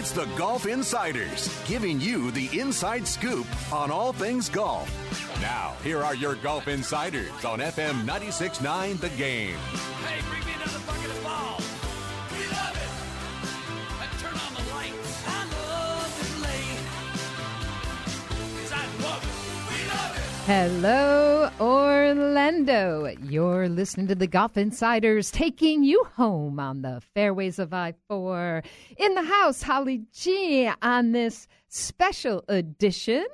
It's the Golf Insiders, giving you the inside scoop on all things golf. Now, here are your Golf Insiders on FM 96.9 The Game. Hey, Hello, Orlando. You're listening to the Golf Insiders taking you home on the fairways of I 4. In the house, Holly G on this special edition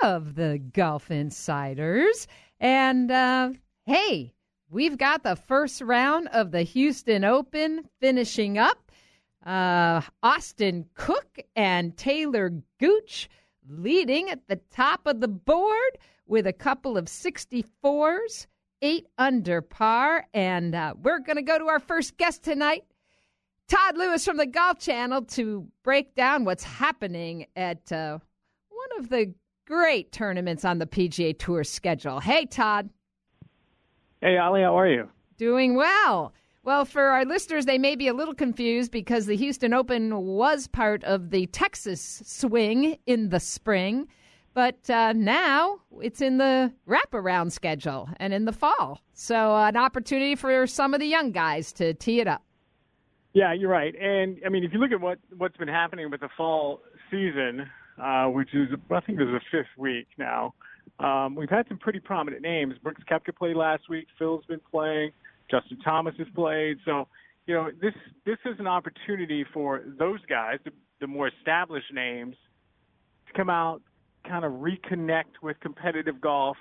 of the Golf Insiders. And uh, hey, we've got the first round of the Houston Open finishing up. Uh, Austin Cook and Taylor Gooch leading at the top of the board with a couple of 64s, eight under par. And uh, we're going to go to our first guest tonight, Todd Lewis from the Golf Channel, to break down what's happening at uh, one of the great tournaments on the PGA Tour schedule. Hey, Todd. Hey, Holly, how are you? Doing well. Well, for our listeners, they may be a little confused because the Houston Open was part of the Texas swing in the spring, but uh, now it's in the wraparound schedule and in the fall. So, uh, an opportunity for some of the young guys to tee it up. Yeah, you're right. And I mean, if you look at what what's been happening with the fall season, uh, which is I think this is the fifth week now, um, we've had some pretty prominent names. Brooks Koepka played last week. Phil's been playing. Justin Thomas has played. So, you know, this this is an opportunity for those guys, the, the more established names, to come out, kind of reconnect with competitive golf.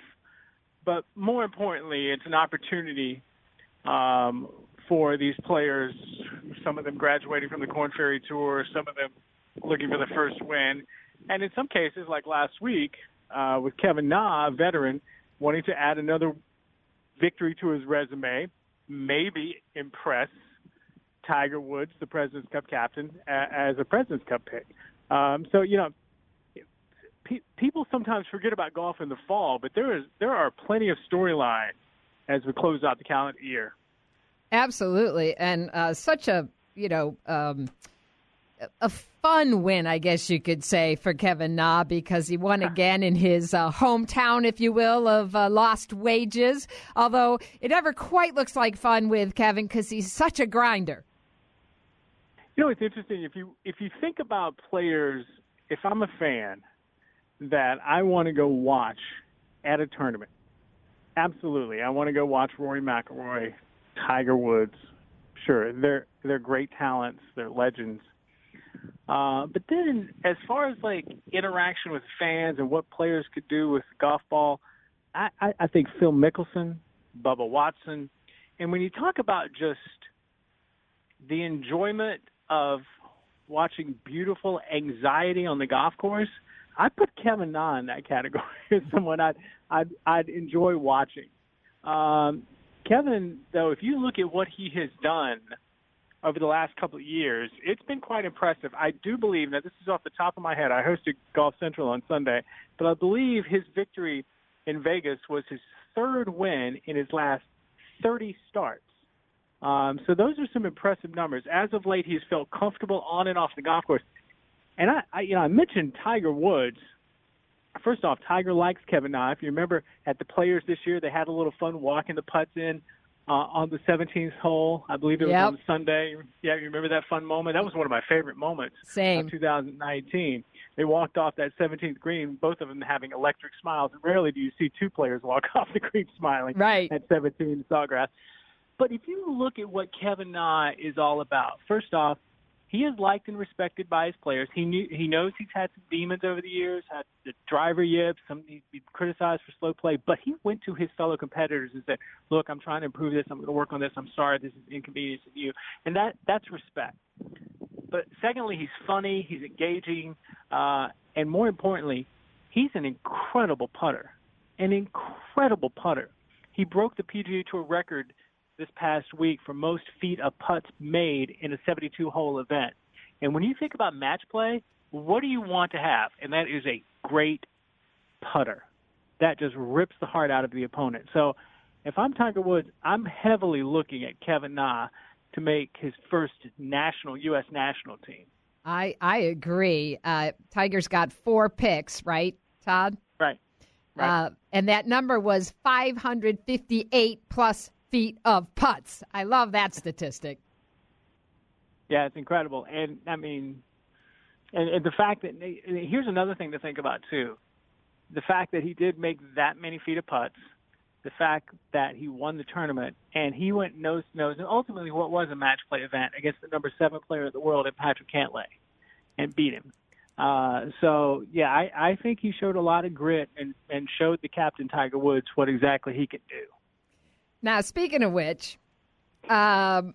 But more importantly, it's an opportunity um, for these players, some of them graduating from the Korn Ferry Tour, some of them looking for the first win, and in some cases, like last week uh, with Kevin Na, a veteran, wanting to add another victory to his resume, maybe impress Tiger Woods, the President's Cup captain, as a President's Cup pick. Um, so you know, pe- people sometimes forget about golf in the fall, but there is there are plenty of storylines as we close out the calendar year. Absolutely, and uh, such a you know um, a fun win, I guess you could say, for Kevin Na because he won again in his uh, hometown, if you will, of uh, lost wages. Although it never quite looks like fun with Kevin because he's such a grinder. You know, it's interesting if you if you think about players. If I'm a fan that I want to go watch at a tournament, absolutely, I want to go watch Rory McIlroy, Tiger Woods. Sure, they're they're great talents, they're legends. Uh, but then, as far as like interaction with fans and what players could do with golf ball, I, I, I think Phil Mickelson, Bubba Watson, and when you talk about just the enjoyment of watching beautiful anxiety on the golf course, I put Kevin Na in that category as someone I'd I'd, I'd enjoy watching. Um, Kevin, though, if you look at what he has done over the last couple of years, it's been quite impressive. I do believe that this is off the top of my head. I hosted Golf Central on Sunday, but I believe his victory in Vegas was his third win in his last 30 starts. Um, so those are some impressive numbers. As of late, he's felt comfortable on and off the golf course. And I, I you know, I mentioned Tiger Woods. First off, Tiger likes Kevin Na. If you remember at the Players this year, they had a little fun walking the putts in uh, on the 17th hole. I believe it was Yep. on Sunday. Yeah, you remember that fun moment? That was one of my favorite moments Same. of 2019. They walked off that 17th green, both of them having electric smiles. Rarely do you see two players walk off the green smiling Right. at 17 Sawgrass. But if you look at what Kevin Na is all about, first off, he is liked and respected by his players. He knew he knows he's had some demons over the years, had the driver yips, some he's been criticized for slow play, but he went to his fellow competitors and said, "Look, I'm trying to improve this. I'm going to work on this. I'm sorry this is inconvenience to you." And that that's respect. but secondly, he's funny, he's engaging, uh, and more importantly, he's an incredible putter. An incredible putter. He broke the PGA Tour record this past week for most feet of putts made in a 72 hole event. And when you think about match play, what do you want to have? And that is a great putter that just rips the heart out of the opponent. So if I'm Tiger Woods, I'm heavily looking at Kevin Na to make his first national U.S. national team. I I agree. Uh, Tiger's got four picks, right, Todd? Right. Right. Uh, and that number was 558 plus feet of putts. I love that statistic. Yeah, it's incredible. And I mean, and, and the fact that and here's another thing to think about too, the fact that he did make that many feet of putts, the fact that he won the tournament and he went nose to nose, and ultimately what was a match play event against the number seven player in the world in Patrick Cantlay, and beat him. Uh, so yeah, I, I think he showed a lot of grit and, and showed the captain Tiger Woods what exactly he could do. Now, speaking of which, um,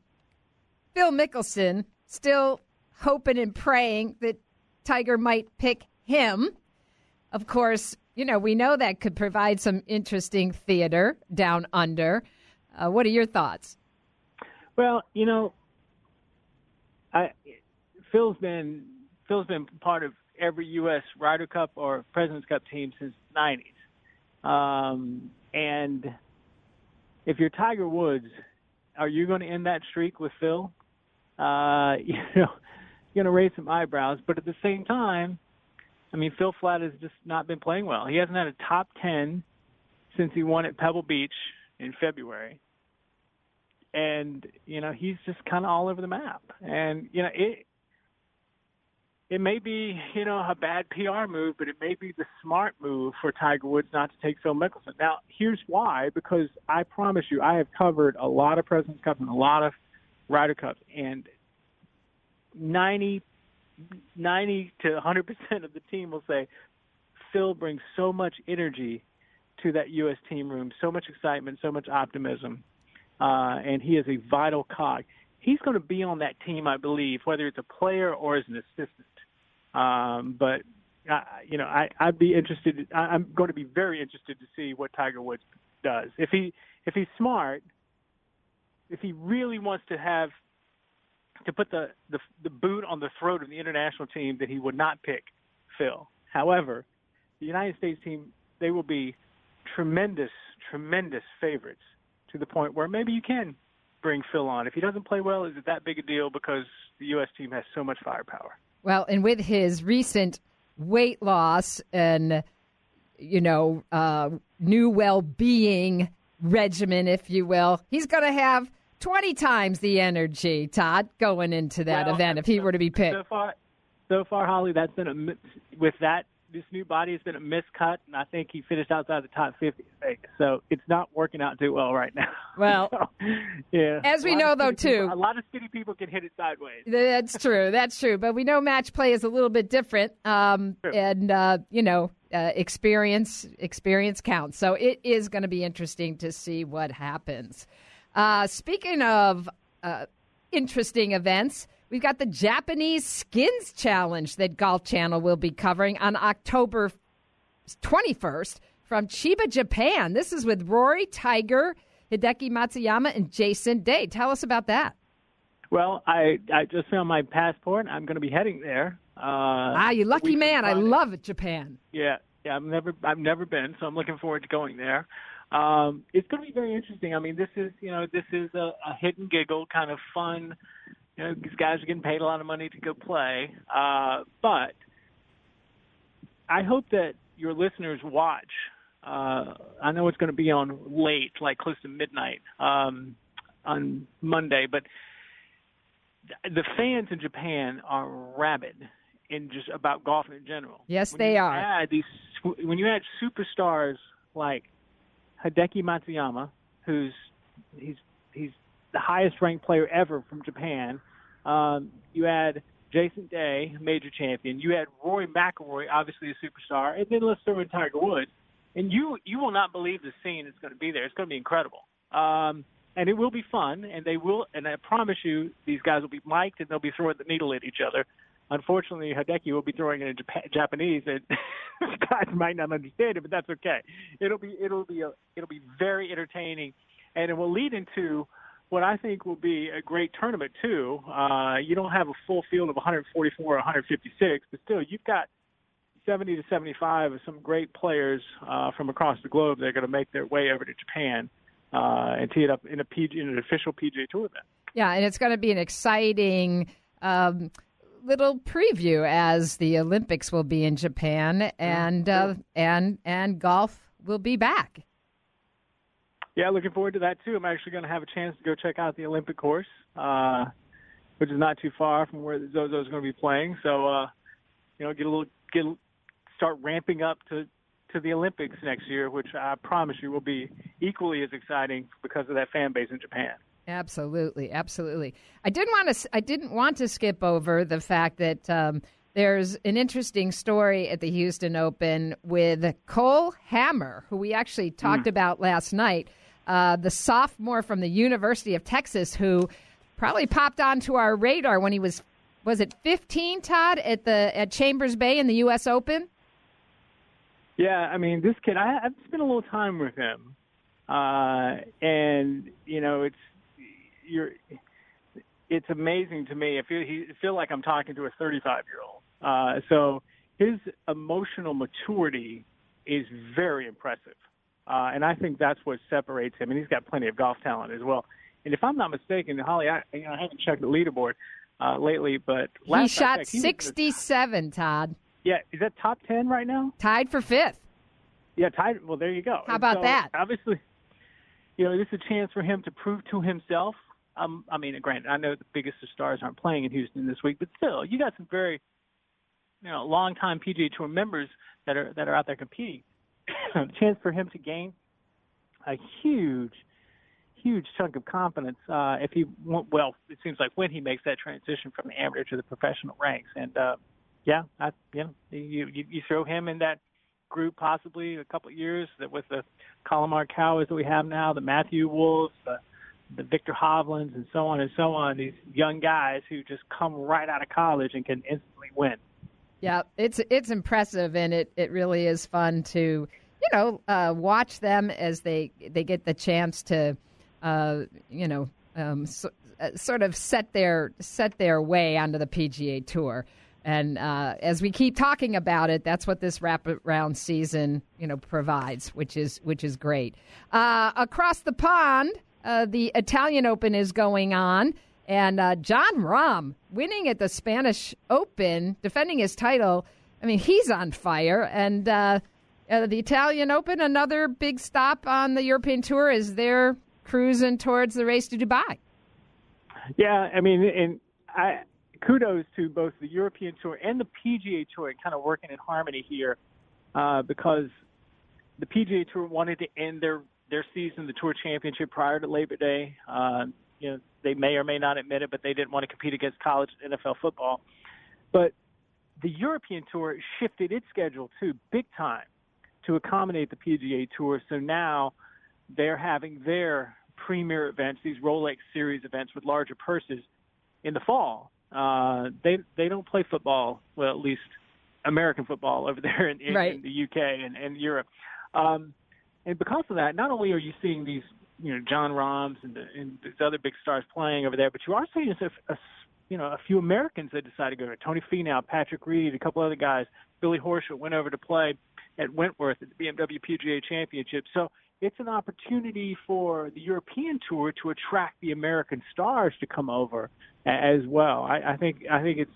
Phil Mickelson still hoping and praying that Tiger might pick him. Of course, you know, we know that could provide some interesting theater down under. Uh, what are your thoughts? Well, you know, I Phil's been Phil's been part of every U.S. Ryder Cup or President's Cup team since the '90s, um, and if you're Tiger Woods, are you going to end that streak with Phil? Uh, you know, you're going to raise some eyebrows, but at the same time, I mean, Phil Flat has just not been playing well. He hasn't had a top 10 since he won at Pebble Beach in February. And, you know, he's just kind of all over the map. And, you know, it, it may be, you know, a bad PR move, but it may be the smart move for Tiger Woods not to take Phil Mickelson. Now, here's why: because I promise you, I have covered a lot of Presidents Cup and a lot of Ryder Cups, and 90, 90 to 100 percent of the team will say Phil brings so much energy to that U.S. team room, so much excitement, so much optimism, uh, and he is a vital cog. He's going to be on that team, I believe, whether it's a player or as an assistant. Um, but uh, you know, I, I'd be interested. I, I'm going to be very interested to see what Tiger Woods does. If he if he's smart, if he really wants to have to put the, the the boot on the throat of the international team, that he would not pick Phil. However, the United States team they will be tremendous, tremendous favorites to the point where maybe you can bring Phil on. If he doesn't play well, is it that big a deal because the U.S. team has so much firepower? Well, and with his recent weight loss and, you know, uh, new well being regimen, if you will, he's going to have 20 times the energy, Todd, going into that well, event if he were to be picked. So far, so far, Holly, that's been a, with that this new body has been a miscut, and I think he finished outside the top 50 in Vegas. So it's not working out too well right now. Well, so, yeah. As we know, though, too, people, a lot of skinny people can hit it sideways. That's true. That's true. But we know match play is a little bit different, um, and uh, you know, uh, experience experience counts. So it is going to be interesting to see what happens. Uh, speaking of uh, interesting events. We've got the Japanese Skins Challenge that Golf Channel will be covering on October 21st from Chiba, Japan. This is with Rory Tiger, Hideki Matsuyama, and Jason Day. Tell us about that. Well, I I just found my passport. I'm going to be heading there. Uh, ah, you lucky man! I love Japan. Yeah, yeah. I've never I've never been, so I'm looking forward to going there. Um, it's going to be very interesting. I mean, this is you know this is a, a hidden giggle kind of fun you know, these guys are getting paid a lot of money to go play. Uh, but I hope that your listeners watch. Uh, I know it's going to be on late, like close to midnight um, on Monday, but the fans in Japan are rabid in just about golf in general. Yes, when they are. Add these, when you add superstars like Hideki Matsuyama, who's he's he's the highest ranked player ever from Japan. Um, you had Jason Day, major champion. You had Rory McIlroy, obviously a superstar, and then let's throw in Tiger Woods. And you you will not believe the scene that's going to be there. It's going to be incredible. Um, and it will be fun. And they will, and I promise you, these guys will be mic'd and they'll be throwing the needle at each other. Unfortunately, Hideki will be throwing it in Jap- Japanese, and guys might not understand it, but that's okay. It'll be it'll be a, it'll be very entertaining, and it will lead into what I think will be a great tournament too. Uh, you don't have a full field of 144 or 156, but still you've got 70 to 75 of some great players uh, from across the globe that are going to make their way over to Japan uh, and tee it up in a PG, in an official PGA Tour event. Yeah, and it's going to be an exciting. Um, little preview as the Olympics will be in Japan and uh, and and golf will be back. Yeah, looking forward to that too. I'm actually going to have a chance to go check out the Olympic course, uh, which is not too far from where Zozo is going to be playing. So, uh, you know, get a little get start ramping up to to the Olympics next year, which I promise you will be equally as exciting because of that fan base in Japan. Absolutely, absolutely. I didn't want to. I didn't want to skip over the fact that um, there's an interesting story at the Houston Open with Cole Hammer, who we actually talked mm. about last night. Uh, the sophomore from the University of Texas, who probably popped onto our radar when he was was it 15, Todd, at the at Chambers Bay in the U.S. Open. Yeah, I mean, this kid, I, I've spent a little time with him, uh, and you know, it's you're. It's amazing to me. I feel he feel like I'm talking to a 35 year old. Uh, so his emotional maturity is very impressive, uh, and I think that's what separates him. And he's got plenty of golf talent as well. And if I'm not mistaken, Holly, I, you know, I haven't checked the leaderboard uh, lately, but last he shot checked, 67. Todd. Yeah, is that top 10 right now? Tied for fifth. Yeah, tied. Well, there you go. How about so, that? Obviously, you know, this is a chance for him to prove to himself. Um, I mean, granted, I know the biggest of stars aren't playing in Houston this week, but still, you got some very, you know, long-time PGA Tour members that are that are out there competing. A chance for him to gain a huge, huge chunk of confidence uh, if he well, it seems like when he makes that transition from the amateur to the professional ranks, and uh, yeah, I, you know, you, you you throw him in that group possibly a couple of years that with the Collin Morikawas that we have now, the Matthew Wolves, the, the Viktor Hovlands, and so on and so on. These young guys who just come right out of college and can instantly win. Yeah, it's it's impressive, and it, it really is fun to you know uh, watch them as they they get the chance to uh, you know um, so, uh, sort of set their set their way onto the PGA Tour. And uh, as we keep talking about it, that's what this wraparound season, you know, provides, which is which is great. Uh, across the pond, uh, the Italian Open is going on, and uh, Jon Rahm winning at the Spanish Open, defending his title. I mean, he's on fire, and uh, uh, the Italian Open, another big stop on the European Tour, is they're cruising towards the race to Dubai. Yeah, I mean, and I kudos to both the European Tour and the PGA Tour kind of working in harmony here, uh, because the PGA Tour wanted to end their their season, the Tour Championship, prior to Labor Day. Uh, you know, they may or may not admit it, but they didn't want to compete against college NFL football. But the European Tour shifted its schedule too, big time, to accommodate the PGA Tour. So now they're having their premier events, these Rolex Series events with larger purses, in the fall. Uh, they they don't play football. Well, at least American football over there in, in, right. in the UK and, and Europe. Um, and because of that, not only are you seeing these, you know, Jon Rahms and, the, and these other big stars playing over there, but you are seeing a, a you know a few Americans that decided to go. Tony Finau, Patrick Reed, a couple other guys. Billy Horschel went over to play at Wentworth at the BMW PGA Championship. So it's an opportunity for the European tour to attract the American stars to come over as well. I, I think I think it's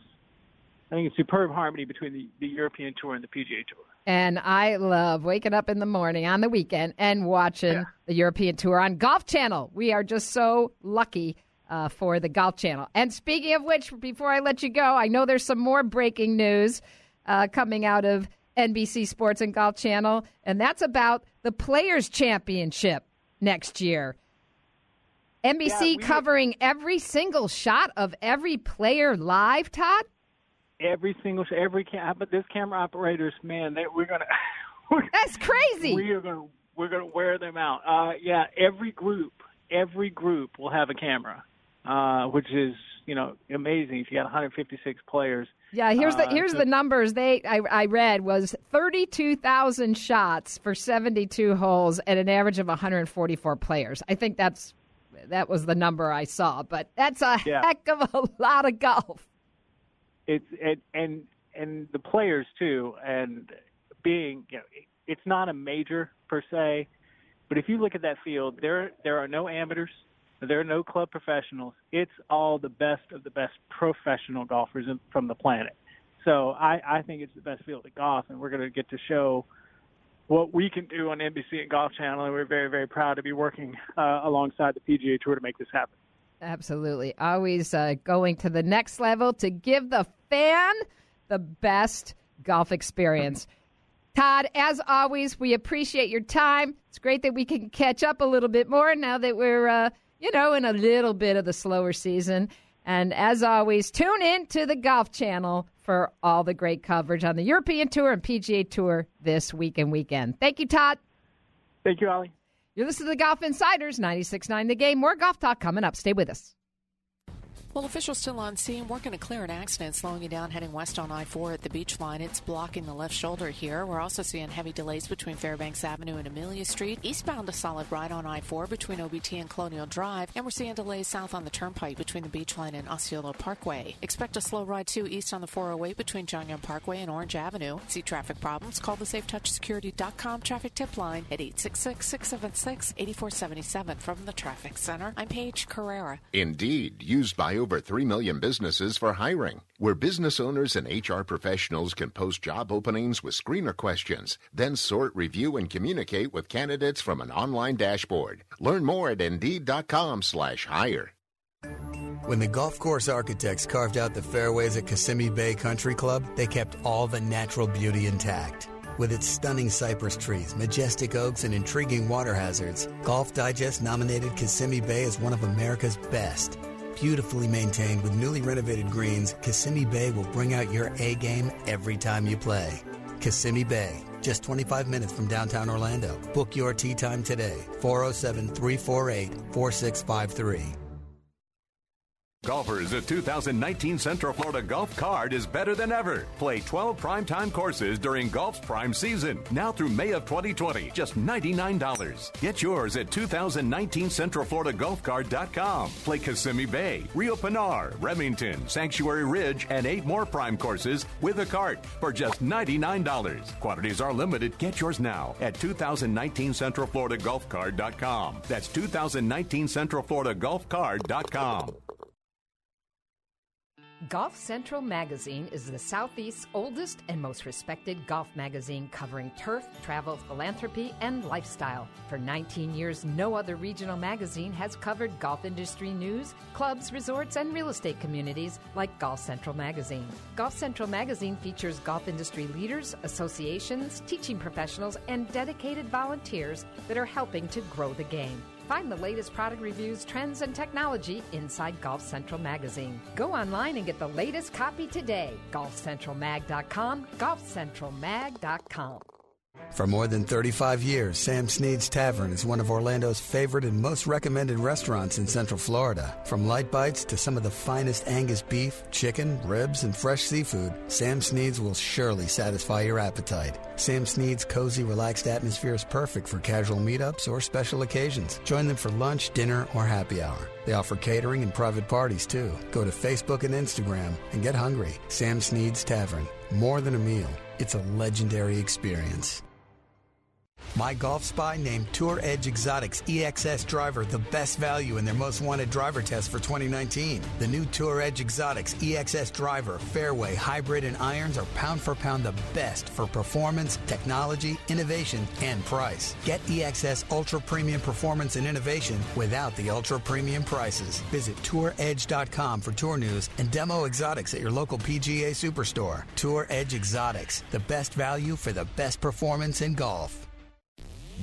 I think it's superb harmony between the, the European tour and the PGA tour. And I love waking up in the morning on the weekend and watching yeah. the European tour on Golf Channel. We are just so lucky uh, for the Golf Channel. And speaking of which, before I let you go, I know there's some more breaking news uh, coming out of NBC Sports and Golf Channel, and that's about the Players Championship next year. NBC yeah, we, covering every single shot of every player live, Todd? Every single every cam but this camera operators, man, they, we're going to That's crazy. We are to we're going to wear them out. Uh, yeah, every group every group will have a camera, uh, which is you know amazing. If you got 156 players. Yeah, here's the uh, here's the numbers they I, I read was 32,000 shots for 72 holes at an average of 144 players. I think that's that was the number I saw, but that's a Yeah. heck of a lot of golf. It's it, and and the players too and being you know it's not a major per se but if you look at that field there there are no amateurs there are no club professionals it's all the best of the best professional golfers from the planet so i i think it's the best field of golf and we're going to get to show what we can do on NBC and Golf Channel, and we're very, very proud to be working uh, alongside the PGA Tour to make this happen. Absolutely. Always uh, going to the next level to give the fan the best golf experience. Todd, as always, we appreciate your time. It's great that we can catch up a little bit more now that we're, uh, you know, in a little bit of the slower season. And as always, tune in to the Golf Channel for all the great coverage on the European Tour and PGA Tour this week and weekend. Thank you, Todd. Thank you, Holly. You're listening to the Golf Insiders, 96.9 The Game. More golf talk coming up. Stay with us. Well, officials still on scene working to clear an accident slowing you down heading west on I 4 at the Beachline. It's blocking the left shoulder here. We're also seeing heavy delays between Fairbanks Avenue and Amelia Street. Eastbound, a solid ride on I 4 between OBT and Colonial Drive. And we're seeing delays south on the turnpike between the Beachline and Osceola Parkway. Expect a slow ride too east on the 408 between John Young Parkway and Orange Avenue. See traffic problems? Call the SafeTouchSecurity.com traffic tip line at 866 676 8477 from the Traffic Center. I'm Paige Carrera. Indeed, used by over 3 million businesses for hiring, where business owners and HR professionals can post job openings with screener questions, then sort, review, and communicate with candidates from an online dashboard. Learn more at Indeed.com/hire. When the golf course architects carved out the fairways at Kissimmee Bay Country Club, they kept all the natural beauty intact. With its stunning cypress trees, majestic oaks, and intriguing water hazards, Golf Digest nominated Kissimmee Bay as one of America's best. Beautifully maintained with newly renovated greens, Kissimmee Bay will bring out your A game every time you play. Kissimmee Bay, just 25 minutes from downtown Orlando. Book your tee time today, 407 348 4653. Golfers, the 2019 Central Florida Golf Card is better than ever. Play 12 primetime courses during golf's prime season. Now through May of 2020, just $99. Get yours at 2019CentralFloridaGolfCard.com. Play Kissimmee Bay, Rio Pinar, Remington, Sanctuary Ridge, and eight more prime courses with a cart for just $99. Quantities are limited. Get yours now at 2019CentralFloridaGolfCard.com. That's 2019CentralFloridaGolfCard.com. Golf Central Magazine is the Southeast's oldest and most respected golf magazine covering turf, travel, philanthropy, and lifestyle. For 19 years, no other regional magazine has covered golf industry news, clubs, resorts, and real estate communities like Golf Central Magazine. Golf Central Magazine features golf industry leaders, associations, teaching professionals, and dedicated volunteers that are helping to grow the game. Find the latest product reviews, trends, and technology inside Golf Central Magazine. Go online and get the latest copy today. GolfCentralMag.com, GolfCentralMag.com. For more than 35 years, Sam Snead's Tavern is one of Orlando's favorite and most recommended restaurants in Central Florida. From light bites to some of the finest Angus beef, chicken, ribs, and fresh seafood, Sam Snead's will surely satisfy your appetite. Sam Snead's cozy, relaxed atmosphere is perfect for casual meetups or special occasions. Join them for lunch, dinner, or happy hour. They offer catering and private parties too. Go to Facebook and Instagram and get hungry. Sam Snead's Tavern. More than a meal, it's a legendary experience. My Golf Spy named Tour Edge Exotics EXS driver the best value in their most wanted driver test for 2019. The new Tour Edge Exotics EXS driver, fairway, hybrid, and irons are pound for pound the best for performance, technology, innovation, and price. Get EXS Ultra Premium Performance and Innovation without the ultra premium prices. Visit touredge.com for tour news and demo exotics at your local PGA Superstore. Tour Edge Exotics, the best value for the best performance in golf.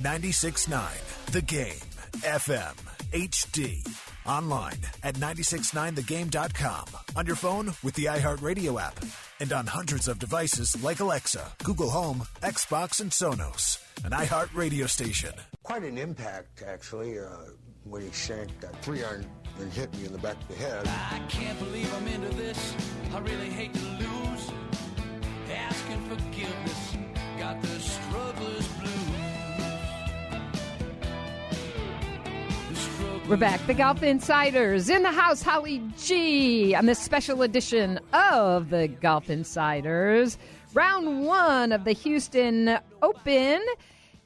96.9 The Game, FM, HD. Online at 969thegame.com. On your phone with the iHeartRadio app. And on hundreds of devices like Alexa, Google Home, Xbox, and Sonos. An iHeartRadio station. Quite an impact, actually. Uh, when he sank that three iron and hit me in the back of the head. I can't believe I'm into this. I really hate to lose. Asking forgiveness. Got the We're back. The Golf Insiders in the house. Holly G on this special edition of the Golf Insiders. Round one of the Houston Open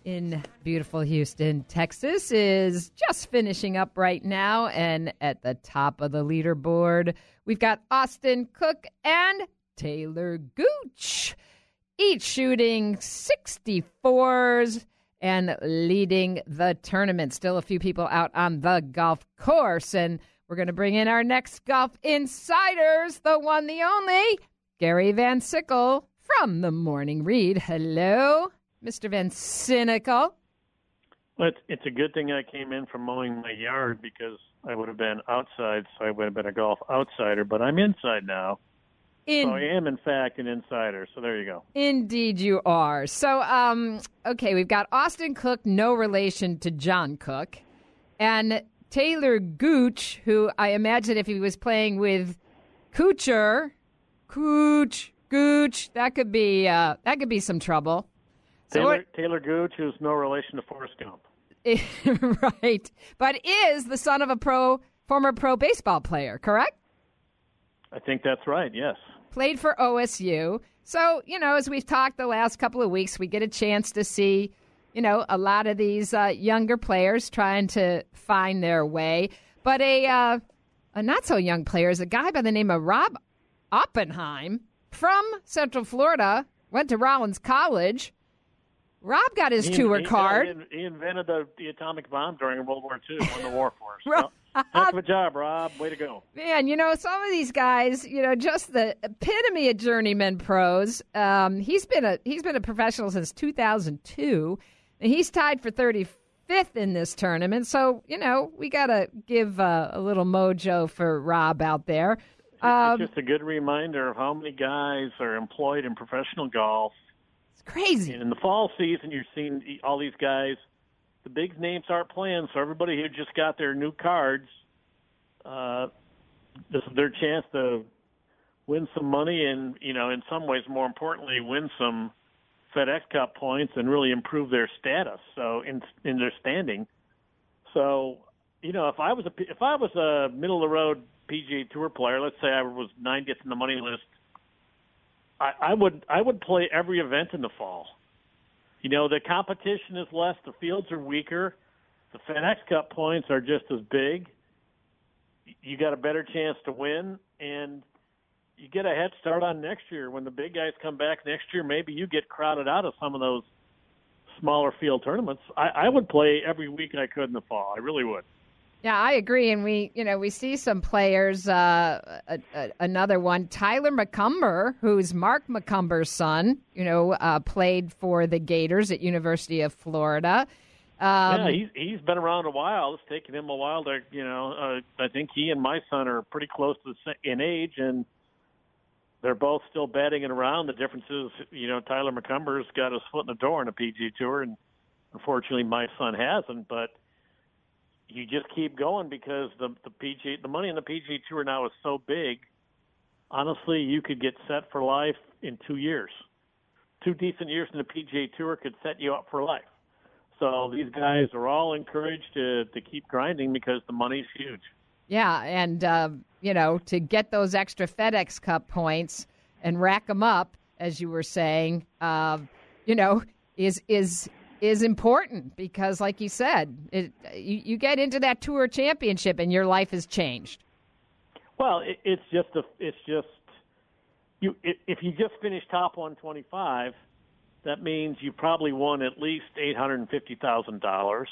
in beautiful Houston, Texas is just finishing up right now. And at the top of the leaderboard, we've got Austin Cook and Taylor Gooch, each shooting 64s and leading the tournament. Still a few people out on the golf course. And we're going to bring in our next golf insiders, the one, the only, Gary Van Sickle from the Morning Read. Hello, Mr. Van Sickle. Well, it's, it's a good thing I came in from mowing my yard because I would have been outside, so I would have been a golf outsider. But I'm inside now, In- so I am in fact an insider. So there you go. Indeed, you are. So, um, okay, we've got Austin Cook, no relation to John Cook, and Taylor Gooch, who I imagine if he was playing with Kuchar, Cooch, Gooch, that could be uh, that could be some trouble. So Taylor, Taylor Gooch, who's no relation to Forrest Gump. right, but is the son of a pro, former pro baseball player, correct? I think that's right. Yes. Played for OSU. So, you know, as we've talked the last couple of weeks, we get a chance to see, you know, a lot of these uh, younger players trying to find their way. But a, uh, a not so young player is a guy by the name of Rob Oppenheim from Central Florida, went to Rollins College. Rob got his He- tour he- card. He, he invented the, the atomic bomb during World War II. Won the war for us. Heck of a job, Rob. Way to go. Man, you know, some of these guys, you know, just the epitome of journeyman pros. Um, he's been a he's been a professional since 2002, and he's tied for 35th in this tournament. So, you know, we got to give uh, a little mojo for Rob out there. Um, it's just a good reminder of how many guys are employed in professional golf. It's crazy. And in the fall season, you're seeing all these guys. The big names aren't playing, so everybody who just got their new cards, uh, this is their chance to win some money, and you know, in some ways, more importantly, win some FedEx Cup points and really improve their status. So in in their standing. So you know, if I was a if I was a middle of the road PGA Tour player, let's say I was 90th in the money list, I, I would I would play every event in the fall. You know, the competition is less, the fields are weaker, the FedEx Cup points are just as big. You got a better chance to win, and you get a head start on next year. When the big guys come back next year, maybe you get crowded out of some of those smaller field tournaments. I, I would play every week I could in the fall. I really would. Yeah, I agree, and we, you know, we see some players. Uh, a, a, another one, Tyler McCumber, who's Mark McCumber's son. You know, uh, played for the Gators at University of Florida. Um, yeah, he's he's been around a while. It's taken him a while to, you know. Uh, I think he and my son are pretty close to the sa- in age, and they're both still batting it around. The difference is, you know, Tyler McCumber's got his foot in the door in a PG Tour, and unfortunately, my son hasn't. But you just keep going because the the PG the money in the PG Tour now is so big. Honestly, you could get set for life in two years. Two decent years in the PGA Tour could set you up for life. So these guys are all encouraged to to keep grinding because the money's huge. Yeah, and uh, you know, to get those extra FedEx Cup points and rack them up, as you were saying, uh, you know, is is is important because, like you said, it, you, you get into that tour championship and your life has changed. Well, it, it's just a it's just you i- if you just finish top 125, that means you probably won at least eight hundred and fifty thousand dollars,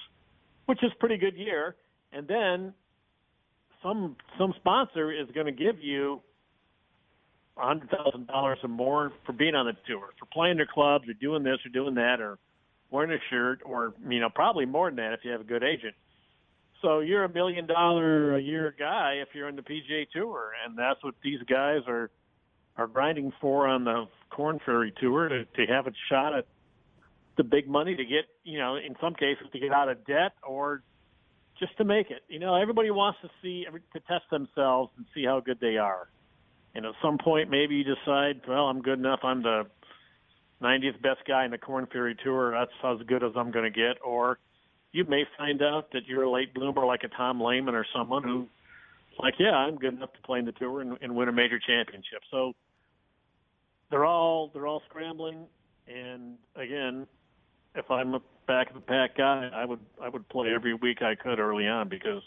which is pretty good year. And then some some sponsor is going to give you hundred thousand dollars or more for being on the tour, for playing their clubs, or doing this or doing that, or wearing a shirt, or you know probably more than that if you have a good agent. So you're a million dollar a year guy if you're in the PGA Tour, and that's what these guys are are grinding for on the Korn Ferry Tour to, to have a shot at the big money to get, you know, in some cases to get out of debt or just to make it. You know, everybody wants to see to test themselves and see how good they are. And at some point, maybe you decide, well, I'm good enough. I'm the 90th best guy in the Korn Ferry Tour. That's as good as I'm going to get. Or you may find out that you're a late bloomer, like a Tom Lehman or someone who, like, yeah, I'm good enough to play in the tour and, and win a major championship. So they're all they're all scrambling. And again, if I'm a back of the pack guy, I would I would play every week I could early on because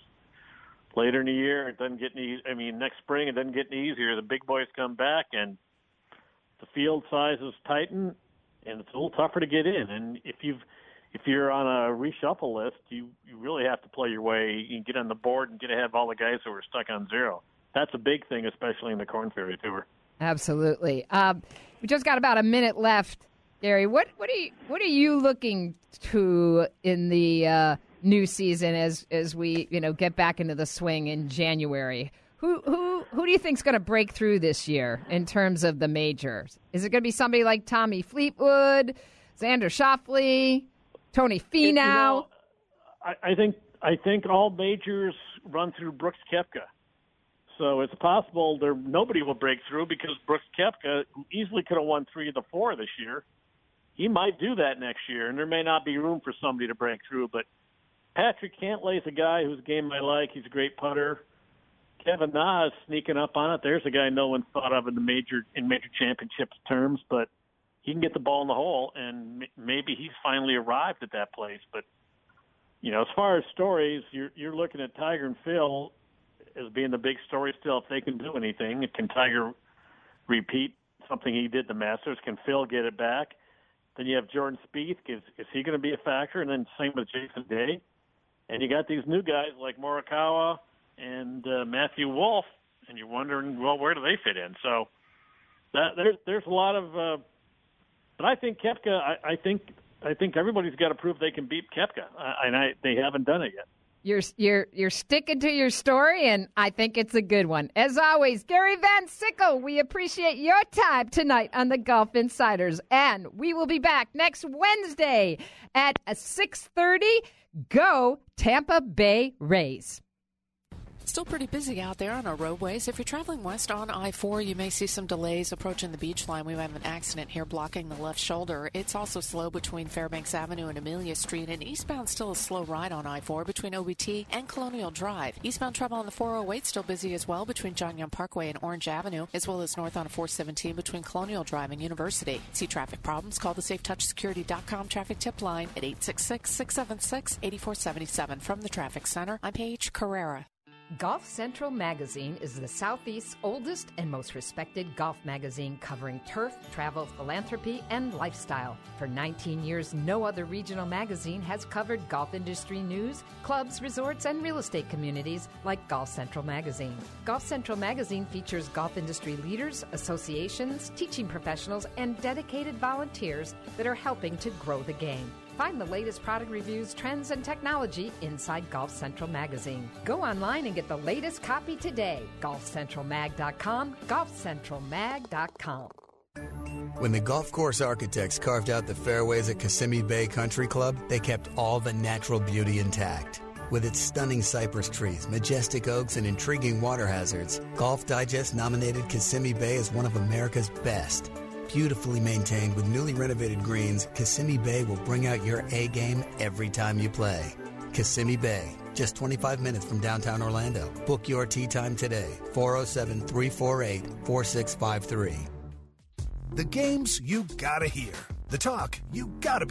later in the year it doesn't get any. I mean, next spring it doesn't get any easier. The big boys come back and the field sizes tighten, and it's a little tougher to get in. And if you've if you're on a reshuffle list, you you really have to play your way. and get on the board and get ahead of all the guys who are stuck on zero. That's a big thing, especially in the Korn Ferry Tour. Absolutely. Um, we just got about a minute left. Gary, what what are you what are you looking to in the uh, new season as as we you know get back into the swing in January? Who who who do you think's going to break through this year in terms of the majors? Is it going to be somebody like Tommy Fleetwood, Xander Schauffele, Tony Finau? You know, I, I think I think all majors run through Brooks Koepka. So it's possible there nobody will break through because Brooks Koepka easily could have won three of the four this year he might do that next year, and there may not be room for somebody to break through. But Patrick Cantlay is a guy whose game I like. He's a great putter. Kevin Na is sneaking up on it. There's a guy no one thought of in the major in major championships terms, but he can get the ball in the hole, and maybe he's finally arrived at that place. But you know, as far as stories, you're you're looking at Tiger and Phil as being the big story still. If they can do anything, can Tiger repeat something he did the Masters? Can Phil get it back? Then you have Jordan Spieth. Is is he going to be a factor? And then same with Jason Day. And you got these new guys like Morikawa and uh, Matthew Wolff, and you're wondering, well, where do they fit in? So that there's there's a lot of. Uh, but I think Koepka. I, I think I think everybody's got to prove they can beat Koepka, uh, and I, they haven't done it yet. You're you're you're sticking to your story, and I think it's a good one. As always, Gary Van Sickle, we appreciate your time tonight on the Golf Insiders, and we will be back next Wednesday at six thirty. Go Tampa Bay Rays. Still pretty busy out there on our roadways. If you're traveling west on I 4, you may see some delays approaching the Beachline. We have an accident here blocking the left shoulder. It's also slow between Fairbanks Avenue and Amelia Street, and eastbound still a slow ride on I 4 between OBT and Colonial Drive. Eastbound travel on the 408 still busy as well between John Young Parkway and Orange Avenue, as well as north on 417 between Colonial Drive and University. See traffic problems? Call the SafeTouchSecurity.com traffic tip line at 866 676 8477. From the Traffic Center, I'm Paige Carrera. Golf Central Magazine is the Southeast's oldest and most respected golf magazine covering turf, travel, philanthropy, and lifestyle. For 19 years, no other regional magazine has covered golf industry news, clubs, resorts, and real estate communities like Golf Central Magazine. Golf Central Magazine features golf industry leaders, associations, teaching professionals, and dedicated volunteers that are helping to grow the game. Find the latest product reviews, trends, and technology inside Golf Central Magazine. Go online and get the latest copy today. GolfCentralMag.com, GolfCentralMag.com. When the golf course architects carved out the fairways at Kissimmee Bay Country Club, they kept all the natural beauty intact. With its stunning cypress trees, majestic oaks, and intriguing water hazards, Golf Digest nominated Kissimmee Bay as one of America's best beautifully maintained with newly renovated greens, Kissimmee Bay will bring out your A game every time you play. Kissimmee Bay, just 25 minutes from downtown Orlando. Book your tee time today, 407 348 4653. The games you gotta hear, the talk you gotta be